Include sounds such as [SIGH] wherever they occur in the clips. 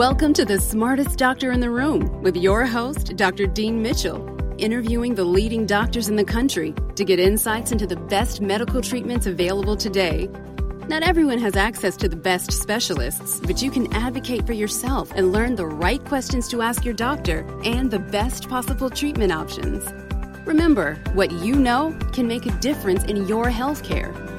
Welcome to the smartest doctor in the room with your host, Dr. Dean Mitchell, interviewing the leading doctors in the country to get insights into the best medical treatments available today. Not everyone has access to the best specialists, but you can advocate for yourself and learn the right questions to ask your doctor and the best possible treatment options. Remember, what you know can make a difference in your healthcare.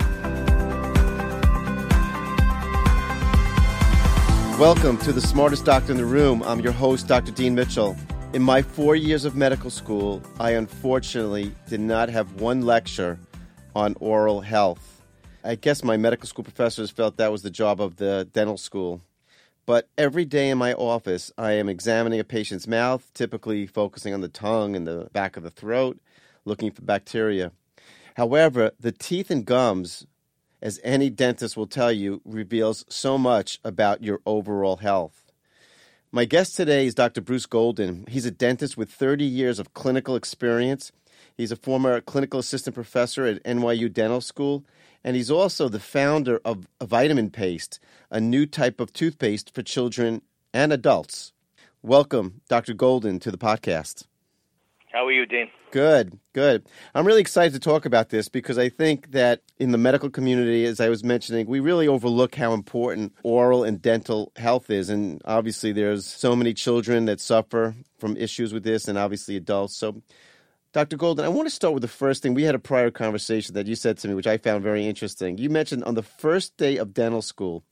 Welcome to the smartest doctor in the room. I'm your host, Dr. Dean Mitchell. In my four years of medical school, I unfortunately did not have one lecture on oral health. I guess my medical school professors felt that was the job of the dental school. But every day in my office, I am examining a patient's mouth, typically focusing on the tongue and the back of the throat, looking for bacteria. However, the teeth and gums as any dentist will tell you, reveals so much about your overall health. My guest today is Dr. Bruce Golden. He's a dentist with 30 years of clinical experience. He's a former clinical assistant professor at NYU Dental School, and he's also the founder of Vitamin Paste, a new type of toothpaste for children and adults. Welcome, Dr. Golden, to the podcast. How are you, Dean? Good, good. I'm really excited to talk about this because I think that in the medical community, as I was mentioning, we really overlook how important oral and dental health is. And obviously, there's so many children that suffer from issues with this, and obviously adults. So, Dr. Golden, I want to start with the first thing. We had a prior conversation that you said to me, which I found very interesting. You mentioned on the first day of dental school,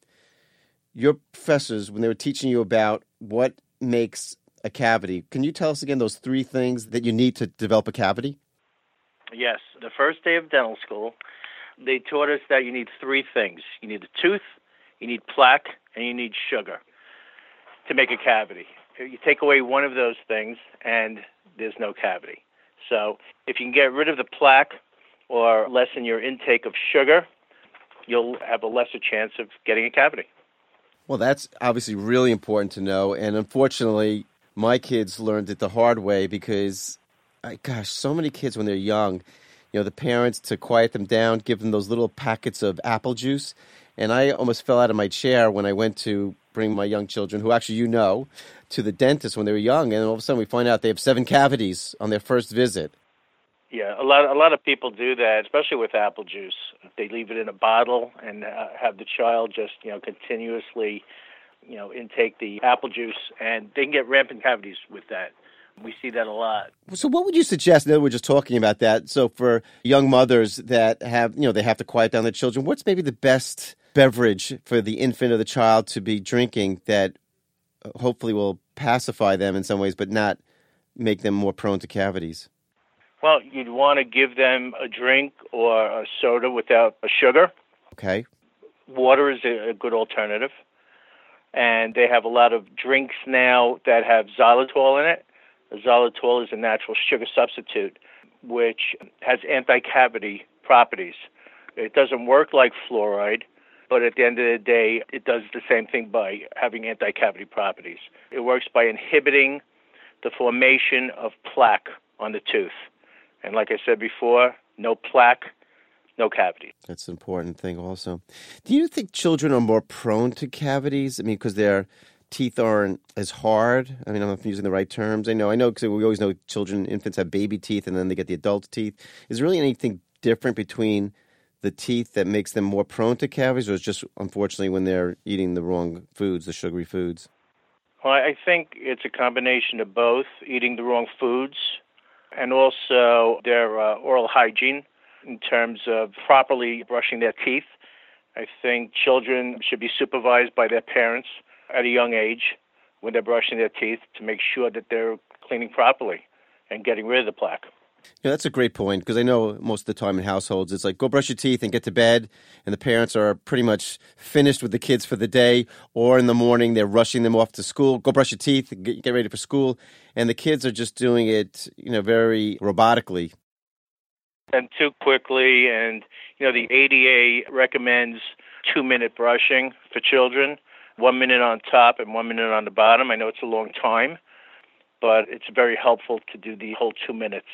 your professors, when they were teaching you about what makes a cavity. Can you tell us again those three things that you need to develop a cavity? Yes. The first day of dental school, they taught us that you need three things you need a tooth, you need plaque, and you need sugar to make a cavity. You take away one of those things, and there's no cavity. So if you can get rid of the plaque or lessen your intake of sugar, you'll have a lesser chance of getting a cavity. Well, that's obviously really important to know. And unfortunately, my kids learned it the hard way because, gosh, so many kids when they're young, you know, the parents to quiet them down, give them those little packets of apple juice. And I almost fell out of my chair when I went to bring my young children, who actually you know, to the dentist when they were young. And all of a sudden we find out they have seven cavities on their first visit. Yeah, a lot a lot of people do that, especially with apple juice. They leave it in a bottle and uh, have the child just you know continuously you know, intake the apple juice, and they can get rampant cavities with that. We see that a lot. So, what would you suggest? Now we're just talking about that. So, for young mothers that have, you know, they have to quiet down their children, what's maybe the best beverage for the infant or the child to be drinking that uh, hopefully will pacify them in some ways, but not make them more prone to cavities? Well, you'd want to give them a drink or a soda without a sugar. Okay. Water is a good alternative and they have a lot of drinks now that have xylitol in it. Xylitol is a natural sugar substitute which has anti-cavity properties. It doesn't work like fluoride, but at the end of the day, it does the same thing by having anti-cavity properties. It works by inhibiting the formation of plaque on the tooth. And like I said before, no plaque no cavity. That's an important thing, also. Do you think children are more prone to cavities? I mean, because their teeth aren't as hard. I mean, I'm not using the right terms. I know, I know, because we always know children, infants have baby teeth, and then they get the adult teeth. Is there really anything different between the teeth that makes them more prone to cavities, or is just unfortunately when they're eating the wrong foods, the sugary foods? Well, I think it's a combination of both eating the wrong foods and also their uh, oral hygiene in terms of properly brushing their teeth. I think children should be supervised by their parents at a young age when they're brushing their teeth to make sure that they're cleaning properly and getting rid of the plaque. Yeah, that's a great point because I know most of the time in households it's like go brush your teeth and get to bed, and the parents are pretty much finished with the kids for the day, or in the morning they're rushing them off to school. Go brush your teeth, get, get ready for school, and the kids are just doing it, you know, very robotically and too quickly. And, you know, the ADA recommends two minute brushing for children, one minute on top and one minute on the bottom. I know it's a long time, but it's very helpful to do the whole two minutes.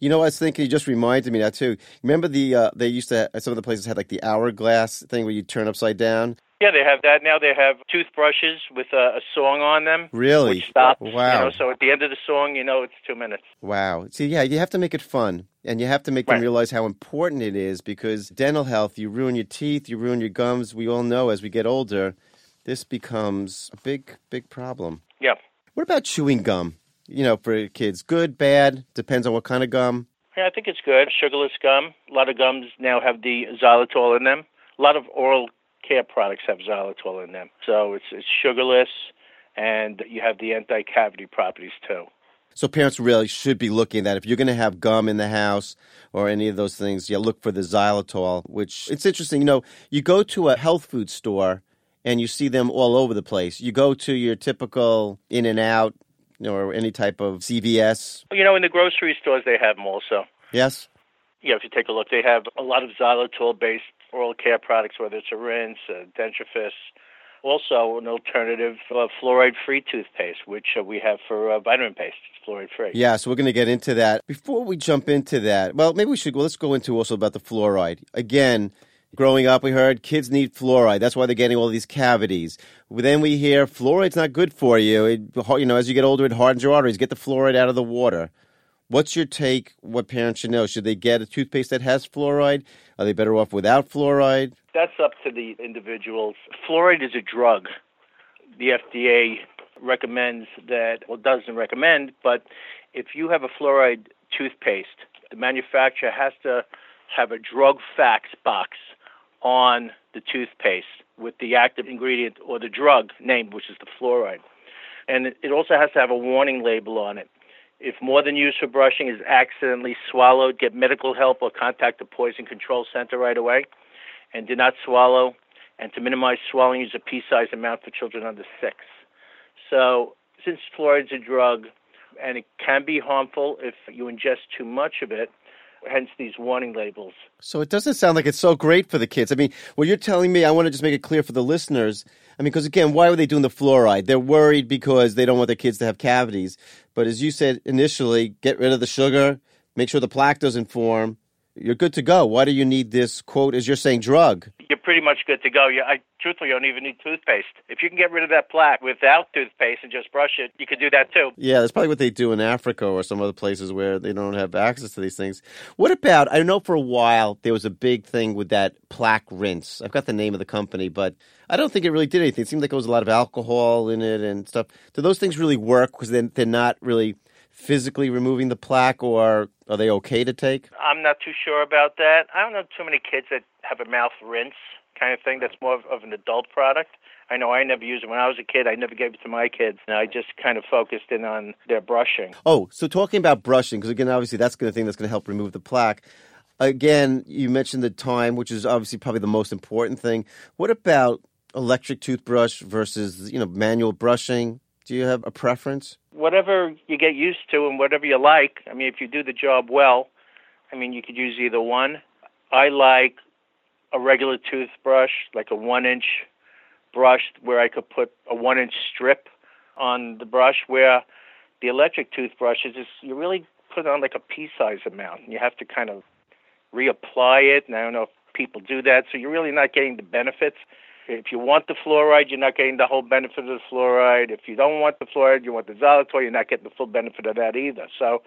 You know, I was thinking, you just reminded me that too. Remember the, uh, they used to, some of the places had like the hourglass thing where you turn upside down? Yeah, they have that now. They have toothbrushes with a, a song on them. Really? Which stops. Wow. You know, so at the end of the song, you know it's two minutes. Wow. See, yeah, you have to make it fun. And you have to make them realize how important it is because dental health, you ruin your teeth, you ruin your gums. We all know as we get older, this becomes a big, big problem. Yeah. What about chewing gum? You know, for kids, good, bad, depends on what kind of gum. Yeah, I think it's good. Sugarless gum. A lot of gums now have the xylitol in them. A lot of oral products have xylitol in them. So it's it's sugarless, and you have the anti-cavity properties too. So parents really should be looking at that. If you're going to have gum in the house or any of those things, yeah, look for the xylitol, which it's interesting. You know, you go to a health food store and you see them all over the place. You go to your typical In and Out or any type of CVS. You know, in the grocery stores they have them also. Yes? Yeah, if you take a look, they have a lot of xylitol-based oral care products, whether it's a rinse, a dentifrice. Also, an alternative uh, fluoride-free toothpaste, which uh, we have for uh, vitamin paste. It's fluoride-free. Yeah, so we're going to get into that. Before we jump into that, well, maybe we should, well, let's go into also about the fluoride. Again, growing up, we heard kids need fluoride. That's why they're getting all these cavities. Then we hear fluoride's not good for you. It, you know, as you get older, it hardens your arteries. Get the fluoride out of the water. What's your take? What parents should know? Should they get a toothpaste that has fluoride? Are they better off without fluoride? That's up to the individuals. Fluoride is a drug. The FDA recommends that, well, doesn't recommend, but if you have a fluoride toothpaste, the manufacturer has to have a drug facts box on the toothpaste with the active ingredient or the drug name, which is the fluoride. And it also has to have a warning label on it. If more than used for brushing is accidentally swallowed, get medical help or contact the Poison Control Center right away. And do not swallow. And to minimize swallowing, use a pea-sized amount for children under six. So, since fluoride's a drug, and it can be harmful if you ingest too much of it, hence these warning labels. So it doesn't sound like it's so great for the kids. I mean, what you're telling me, I want to just make it clear for the listeners. I mean, because again, why were they doing the fluoride? They're worried because they don't want their kids to have cavities. But as you said initially, get rid of the sugar, make sure the plaque doesn't form. You're good to go. Why do you need this quote, as you're saying, drug? You're pretty much good to go. You, I truthfully you don't even need toothpaste. If you can get rid of that plaque without toothpaste and just brush it, you could do that too. Yeah, that's probably what they do in Africa or some other places where they don't have access to these things. What about? I know for a while there was a big thing with that plaque rinse. I've got the name of the company, but I don't think it really did anything. It seemed like there was a lot of alcohol in it and stuff. Do those things really work? Because then they're not really physically removing the plaque, or are they okay to take? I'm not too sure about that. I don't know too many kids that have a mouth rinse kind of thing. That's more of, of an adult product. I know I never used it when I was a kid. I never gave it to my kids. And I just kind of focused in on their brushing. Oh, so talking about brushing, because again, obviously that's the thing that's going to help remove the plaque. Again, you mentioned the time, which is obviously probably the most important thing. What about electric toothbrush versus you know manual brushing? Do you have a preference? Whatever you get used to and whatever you like. I mean, if you do the job well, I mean, you could use either one. I like a regular toothbrush, like a one inch brush, where I could put a one inch strip on the brush, where the electric toothbrush is just, you really put on like a pea size amount. You have to kind of reapply it, and I don't know if people do that, so you're really not getting the benefits. If you want the fluoride, you're not getting the whole benefit of the fluoride. If you don't want the fluoride, you want the xylitol, you're not getting the full benefit of that either. So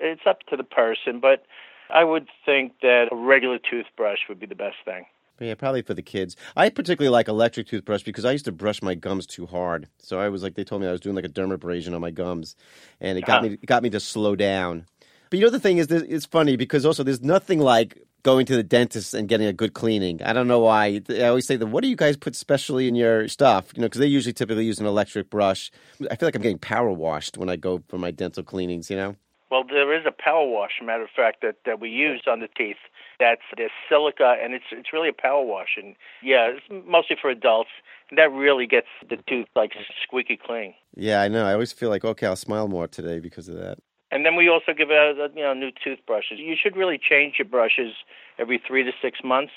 it's up to the person, but I would think that a regular toothbrush would be the best thing. Yeah, probably for the kids. I particularly like electric toothbrush because I used to brush my gums too hard. So I was like, they told me I was doing like a dermabrasion on my gums, and it got Ah. me it got me to slow down. But you know the thing is, it's funny because also there's nothing like going to the dentist and getting a good cleaning. I don't know why. I always say that. What do you guys put specially in your stuff? You know, because they usually typically use an electric brush. I feel like I'm getting power washed when I go for my dental cleanings. You know. Well, there is a power wash, matter of fact, that, that we use on the teeth. That's there's silica, and it's it's really a power wash, and yeah, it's mostly for adults. And that really gets the tooth like squeaky clean. Yeah, I know. I always feel like okay, I'll smile more today because of that. And then we also give out uh, you know new toothbrushes. You should really change your brushes every three to six months.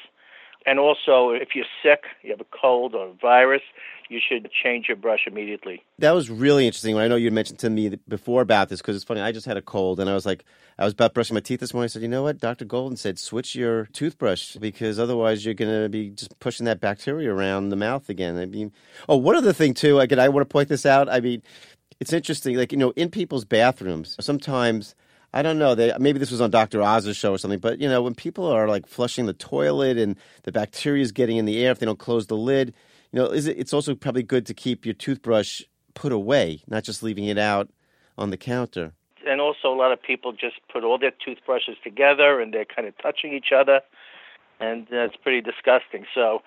And also, if you're sick, you have a cold or a virus, you should change your brush immediately. That was really interesting. I know you mentioned to me before about this because it's funny. I just had a cold and I was like, I was about brushing my teeth this morning. I said, you know what? Dr. Golden said, switch your toothbrush because otherwise you're going to be just pushing that bacteria around the mouth again. I mean, oh, one other thing too. Again, I want to point this out. I mean, it's interesting. Like you know, in people's bathrooms, sometimes I don't know. They maybe this was on Dr. Oz's show or something, but you know, when people are like flushing the toilet and the bacteria is getting in the air if they don't close the lid, you know, is it, it's also probably good to keep your toothbrush put away, not just leaving it out on the counter. And also, a lot of people just put all their toothbrushes together and they're kind of touching each other, and that's pretty disgusting. So,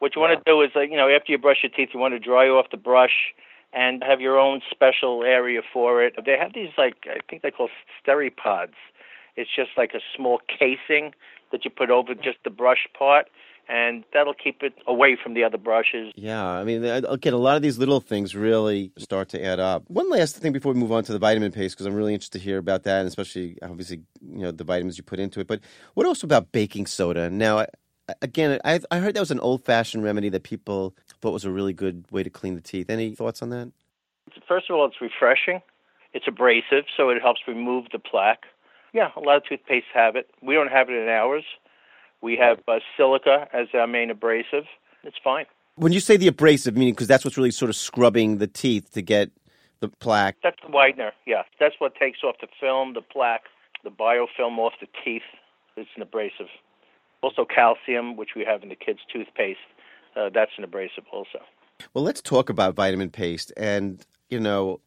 what you want to do is, like, you know, after you brush your teeth, you want to dry off the brush and have your own special area for it. They have these like I think they call Steri-Pods. It's just like a small casing that you put over just the brush part, and that'll keep it away from the other brushes. Yeah, I mean, uh, again, a lot of these little things really start to add up. One last thing before we move on to the vitamin paste, because I'm really interested to hear about that, and especially obviously, you know, the vitamins you put into it. But what also about baking soda? Now, again, I, I heard that was an old fashioned remedy that people thought was a really good way to clean the teeth. Any thoughts on that? First of all, it's refreshing. It's abrasive, so it helps remove the plaque. Yeah, a lot of toothpastes have it. We don't have it in ours. We have uh, silica as our main abrasive. It's fine. When you say the abrasive, meaning because that's what's really sort of scrubbing the teeth to get the plaque. That's the whitener. Yeah, that's what takes off the film, the plaque, the biofilm off the teeth. It's an abrasive. Also, calcium, which we have in the kids' toothpaste, uh, that's an abrasive also. Well, let's talk about vitamin paste. And, you know,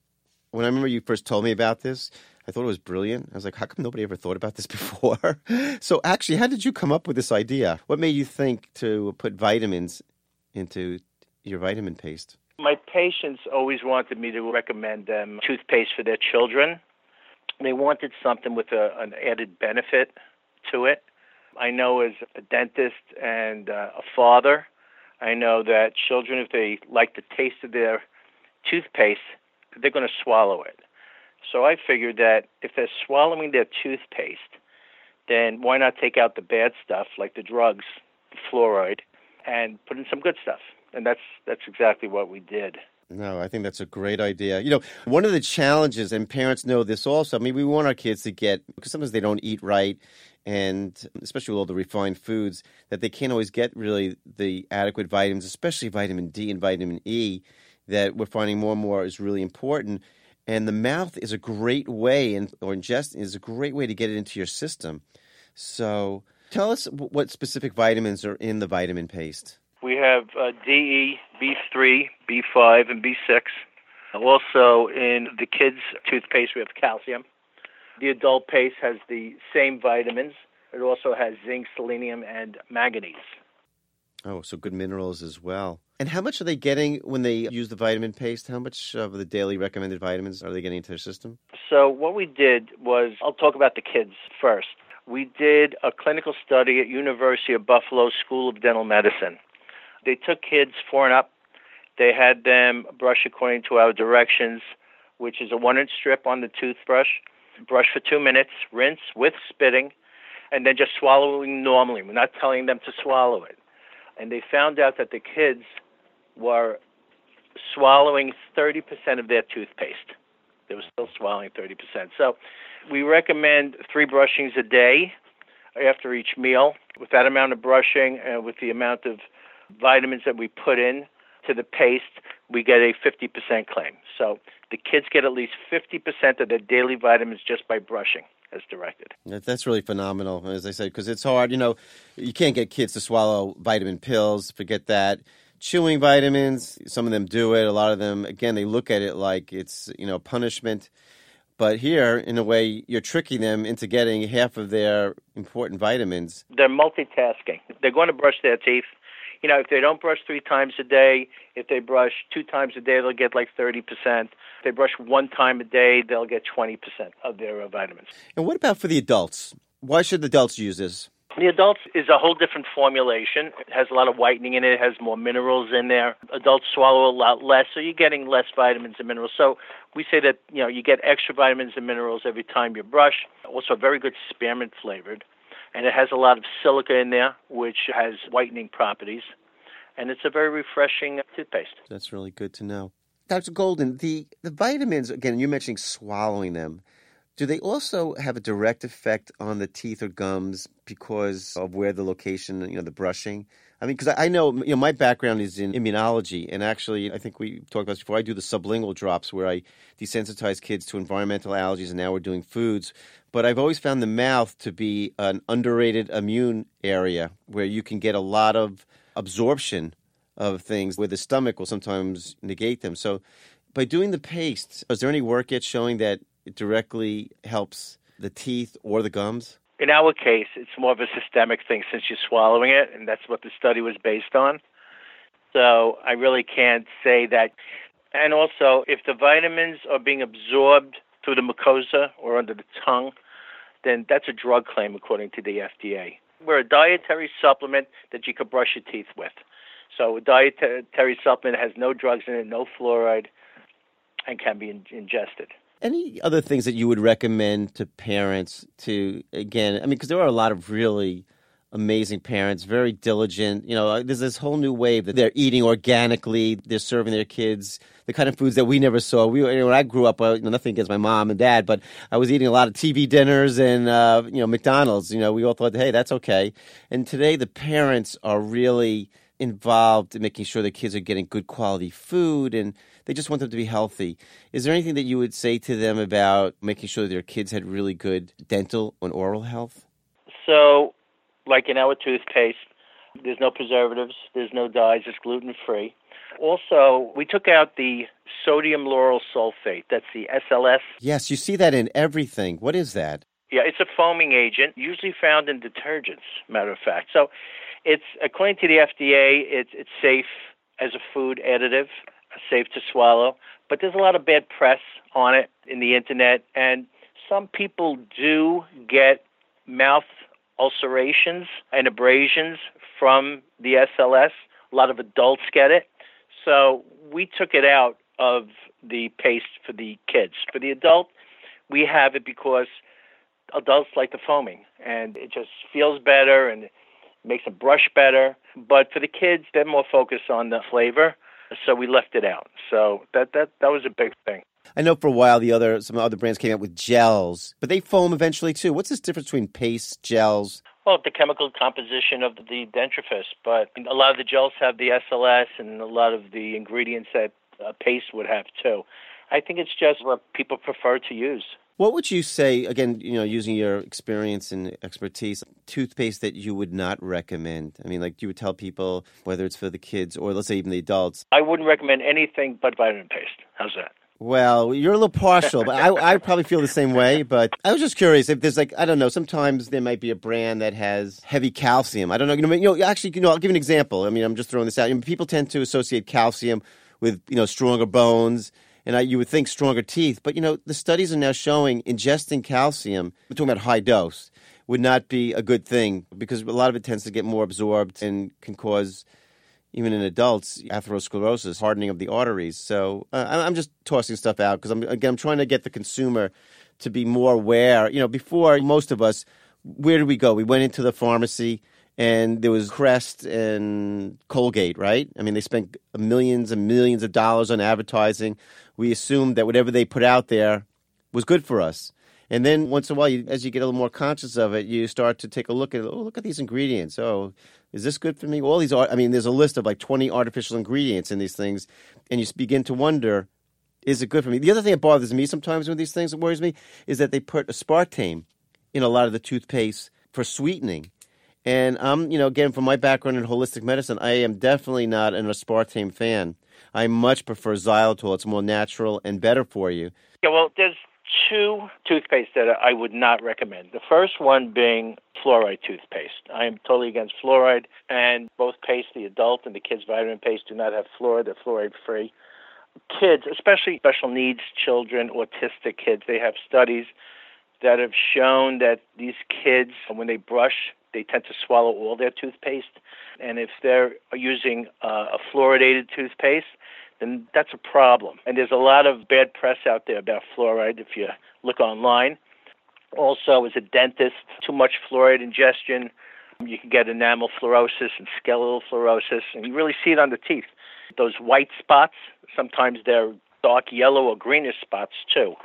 when I remember you first told me about this, I thought it was brilliant. I was like, how come nobody ever thought about this [LAUGHS] before? so, actually, how did you come up with this idea? What made you think to put vitamins into your vitamin paste? My patients always wanted me to recommend them toothpaste for their children. They wanted something with a, an added benefit to it. I know as a dentist and uh, a father, I know that children, if they like the taste of their toothpaste, they're going to swallow it. So I figured that if they're swallowing their toothpaste, then why not take out the bad stuff like the drugs, fluoride, and put in some good stuff? And that's that's exactly what we did. No, I think that's a great idea. You know, one of the challenges, and parents know this also. I mean, we want our kids to get because sometimes they don't eat right, and especially with all the refined foods, that they can't always get really the adequate vitamins, especially vitamin D and vitamin E, that we're finding more and more is really important. And the mouth is a great way, and or ingesting is a great way to get it into your system. So, tell us what specific vitamins are in the vitamin paste. We have uh, DE, B3, B5, and B6. Also, in the kids' toothpaste, we have calcium. The adult paste has the same vitamins. It also has zinc, selenium, and manganese. Oh, so good minerals as well. And how much are they getting when they use the vitamin paste? How much of the daily recommended vitamins are they getting into their system? So, what we did was, I'll talk about the kids first. We did a clinical study at University of Buffalo School of Dental Medicine. They took kids four and up. They had them brush according to our directions, which is a one inch strip on the toothbrush, brush for two minutes, rinse with spitting, and then just swallowing normally. We're not telling them to swallow it. And they found out that the kids were swallowing 30% of their toothpaste. They were still swallowing 30%. So we recommend three brushings a day after each meal. With that amount of brushing and with the amount of vitamins that we put in to the paste, we get a 50% claim. So the kids get at least 50% of their daily vitamins just by brushing as directed. That's really phenomenal, as I said, because it's hard. You know, you can't get kids to swallow vitamin pills, forget that. Chewing vitamins, some of them do it. A lot of them, again, they look at it like it's, you know, punishment. But here, in a way, you're tricking them into getting half of their important vitamins. They're multitasking. They're going to brush their teeth you know, if they don't brush three times a day, if they brush two times a day, they'll get like 30%. If they brush one time a day, they'll get 20% of their uh, vitamins. And what about for the adults? Why should adults use this? The adults is a whole different formulation. It has a lot of whitening in it. It has more minerals in there. Adults swallow a lot less, so you're getting less vitamins and minerals. So we say that you know you get extra vitamins and minerals every time you brush. Also, very good spearmint flavored and it has a lot of silica in there, which has whitening properties. and it's a very refreshing toothpaste. That's really good to know. Dr. Golden, the, the vitamins, again, you're mentioning swallowing them. Do they also have a direct effect on the teeth or gums because of where the location, you know, the brushing? I mean, because I know, you know, my background is in immunology, and actually, I think we talked about this before. I do the sublingual drops where I desensitize kids to environmental allergies, and now we're doing foods. But I've always found the mouth to be an underrated immune area where you can get a lot of absorption of things where the stomach will sometimes negate them. So, by doing the paste, is there any work yet showing that it directly helps the teeth or the gums? In our case, it's more of a systemic thing since you're swallowing it, and that's what the study was based on. So I really can't say that. And also, if the vitamins are being absorbed through the mucosa or under the tongue, then that's a drug claim according to the FDA. We're a dietary supplement that you could brush your teeth with. So a dietary supplement has no drugs in it, no fluoride, and can be in- ingested. Any other things that you would recommend to parents to, again, I mean, because there are a lot of really amazing parents, very diligent. You know, there's this whole new wave that they're eating organically, they're serving their kids the kind of foods that we never saw. We when I grew up, uh, you know, nothing against my mom and dad, but I was eating a lot of TV dinners and uh, you know McDonald's. You know, we all thought, hey, that's okay. And today, the parents are really involved in making sure the kids are getting good quality food and they just want them to be healthy. Is there anything that you would say to them about making sure that their kids had really good dental and oral health? So, like in our toothpaste, there's no preservatives, there's no dyes, it's gluten free. Also, we took out the sodium lauryl sulfate. That's the SLS. Yes, you see that in everything. What is that? Yeah, it's a foaming agent, usually found in detergents, matter of fact. So, it's according to the FDA, it's it's safe as a food additive safe to swallow. But there's a lot of bad press on it in the internet, and some people do get mouth ulcerations and abrasions from the SLS. A lot of adults get it. So we took it out of the paste for the kids. For the adult, we have it because adults like the foaming, and it just feels better and makes them brush better. But for the kids, they're more focused on the flavor so we left it out. So that that that was a big thing. I know for a while the other some other brands came out with gels, but they foam eventually too. What's this difference between paste, gels? Well, the chemical composition of the dentifrice, but a lot of the gels have the SLS and a lot of the ingredients that a paste would have too. I think it's just what people prefer to use. What would you say, again, you know, using your experience and expertise, toothpaste that you would not recommend? I mean, like you would tell people, whether it's for the kids or let's say even the adults. I wouldn't recommend anything but vitamin paste. How's that? Well, you're a little partial, but I, I probably feel the same way. But I was just curious if there's like I don't know. Sometimes there might be a brand that has heavy calcium. I don't know. You know, you know actually, you know, I'll give an example. I mean, I'm just throwing this out. You know, people tend to associate calcium with you know stronger bones and I, you would think stronger teeth. But you know, the studies are now showing ingesting calcium, we're talking about high dose, would not be a good thing because a lot of it tends to get more absorbed and can cause, even in adults, atherosclerosis, hardening of the arteries. So uh, I'm just tossing stuff out because I'm again I'm trying to get the consumer to be more aware. You know, before most of us, where did we go? We went into the pharmacy and there was Crest and Colgate, right? I mean, they spent millions and millions of dollars on advertising. We assumed that whatever they put out there was good for us. And then once in a while, you, as you get a little more conscious of it, you start to take a look at, oh, look at these ingredients. Oh, is this good for me? All these, I mean, there's a list of like 20 artificial ingredients in these things, and you begin to wonder, is it good for me? The other thing that bothers me sometimes with these things that worries me is that they put aspartame in a lot of the toothpaste for sweetening. And I'm, you know, again, from my background in holistic medicine, I am definitely not an aspartame fan. I much prefer xylitol. It's more natural and better for you. Yeah, well, there's two toothpaste that I would not recommend. The first one being fluoride toothpaste. I am totally against fluoride, and both paste, the adult and the kids' vitamin paste, do not have fluoride. They're fluoride free. Kids, especially special needs children, autistic kids, they have studies that have shown that these kids, when they brush, they tend to swallow all their toothpaste. And if they're using uh, a fluoridated toothpaste, then that's a problem. And there's a lot of bad press out there about fluoride if you look online. Also, as a dentist, too much fluoride ingestion You can get enamel fluorosis and skeletal fluorosis, and you really see it on the teeth. Those white spots, sometimes they're dark yellow or greenish spots too.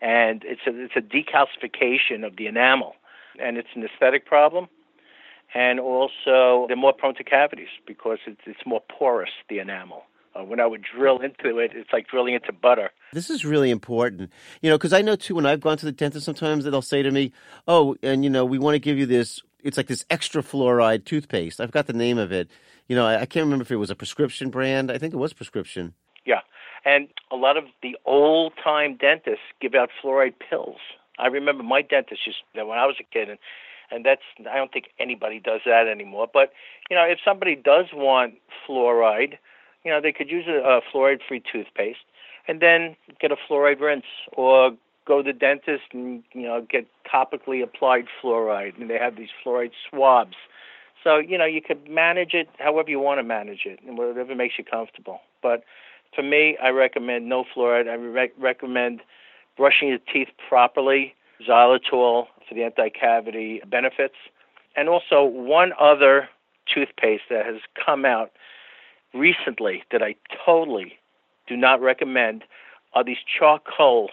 And it's a, it's a decalcification of the enamel, and it's an aesthetic problem. And also, they're more prone to cavities because it's, it's more porous, the enamel. Uh, when I would drill into it, it's like drilling into butter. This is really important, you know, because I know too when I've gone to the dentist, sometimes they'll say to me, "Oh, and you know, we want to give you this. It's like this extra fluoride toothpaste. I've got the name of it. You know, I, I can't remember if it was a prescription brand. I think it was prescription. Yeah, and a lot of the old time dentists give out fluoride pills. I remember my dentist used that when I was a kid, and and that's I don't think anybody does that anymore. But you know, if somebody does want fluoride you know, they could use a, a fluoride-free toothpaste and then get a fluoride rinse or go to the dentist and you know get topically applied fluoride. And they have these fluoride swabs. So you know you could manage it however you want to manage it and whatever makes you comfortable. But for me i recommend no fluoride. I re- recommend brushing your teeth properly xylitol for the anti-cavity benefits and also one other toothpaste that has come out recently that I totally do not recommend are these charcoal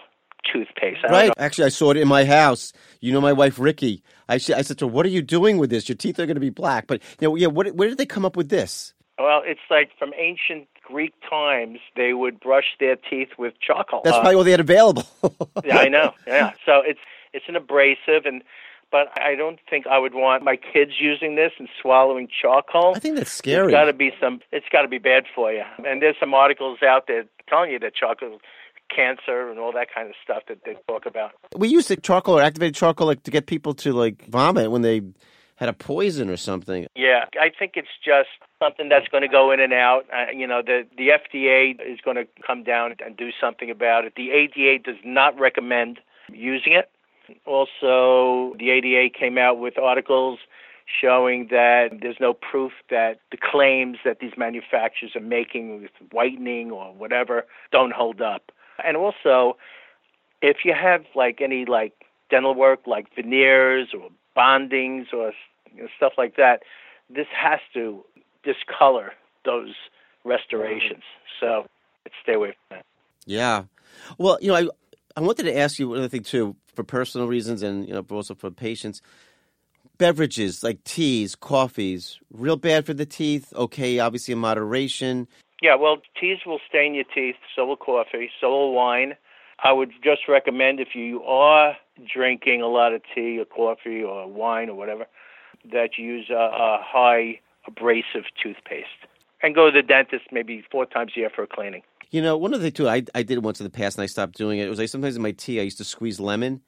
toothpaste. Right. Actually, I saw it in my house. You know, my wife Ricky. I, I said to her, "What are you doing with this? Your teeth are going to be black." But you know, yeah. What, where did they come up with this? Well, it's like from ancient Greek times. They would brush their teeth with charcoal. That's uh, probably all they had available. [LAUGHS] yeah, I know. Yeah. So it's it's an abrasive, and but I don't think I would want my kids using this and swallowing charcoal. I think that's scary. It's got to be some. It's got to be bad for you. And there's some articles out there telling you that charcoal cancer and all that kind of stuff that they talk about. We used charcoal or activated charcoal like to get people to like vomit when they had a poison or something. Yeah, I think it's just something that's going to go in and out. Uh, you know, the the FDA is going to come down and do something about it. The ADA does not recommend using it. Also, the ADA came out with articles showing that there's no proof that the claims that these manufacturers are making with whitening or whatever don't hold up. And also, if you have like any like dental work like veneers or bondings or you know, stuff like that, this has to discolor those restorations. Mm-hmm. So stay away from that. Yeah. Well, you know, I I wanted to ask you another thing too for personal reasons and you know also for patients beverages like teas coffees real bad for the teeth okay obviously in moderation yeah well teas will stain your teeth so will coffee so will wine i would just recommend if you are drinking a lot of tea or coffee or wine or whatever that you use a, a high abrasive toothpaste and go to the dentist maybe four times a year for a cleaning you know, one of the two, I, I did once in the past and I stopped doing it. It was like sometimes in my tea, I used to squeeze lemon.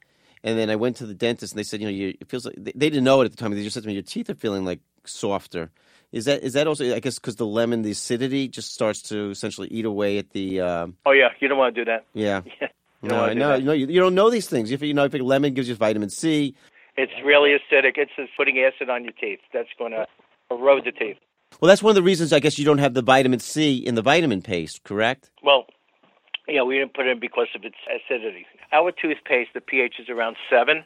And then I went to the dentist and they said, you know, you, it feels like, they, they didn't know it at the time. They just said to me, your teeth are feeling like softer. Is that is that also, I guess, because the lemon, the acidity just starts to essentially eat away at the. Um, oh, yeah. You don't want to do that. Yeah. [LAUGHS] no, I know. No, you, you don't know these things. If you know, if lemon gives you vitamin C. It's really acidic. It's just putting acid on your teeth. That's going to erode the teeth. Well, that's one of the reasons I guess you don't have the vitamin C in the vitamin paste, correct? Well, yeah, we didn't put it in because of its acidity. Our toothpaste, the pH is around seven,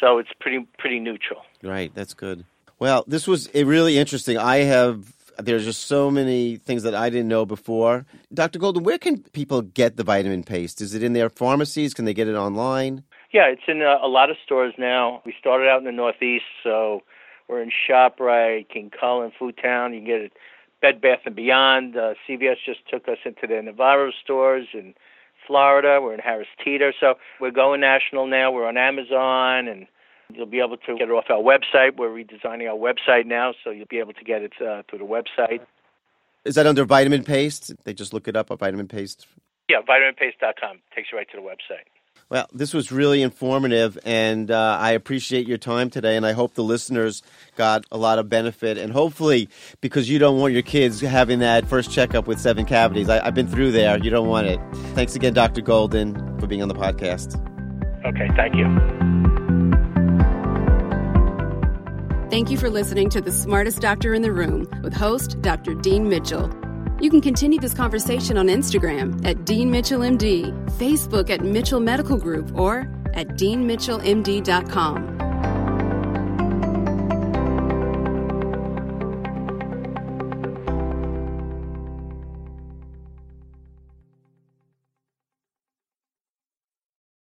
so it's pretty pretty neutral. Right, that's good. Well, this was really interesting. I have there's just so many things that I didn't know before. Dr. Golden, where can people get the vitamin paste? Is it in their pharmacies? Can they get it online? Yeah, it's in a, a lot of stores now. We started out in the Northeast, so we're in ShopRite, King Kullen, Food Town. You can get it Bed Bath and Beyond. Uh, CVS just took us into their Navarro stores in Florida. We're in Harris Teeter, so we're going national now. We're on Amazon, and you'll be able to get it off our website. We're redesigning our website now, so you'll be able to get it uh, through the website. Is that under Vitamin Paste? They just look it up at Vitamin Paste. Yeah, vitaminpaste.com takes you right to the website. Well, this was really informative, and uh, I appreciate your time today. And I hope the listeners got a lot of benefit. And hopefully, because you don't want your kids having that first checkup with seven cavities, I, I've been through there. You don't want it. Thanks again, Dr. Golden, for being on the podcast. Okay, thank you. Thank you for listening to The Smartest Doctor in the Room with host Dr. Dean Mitchell. You can continue this conversation on Instagram at Dean Mitchell MD, Facebook at Mitchell Medical Group, or at deanmitchellmd.com.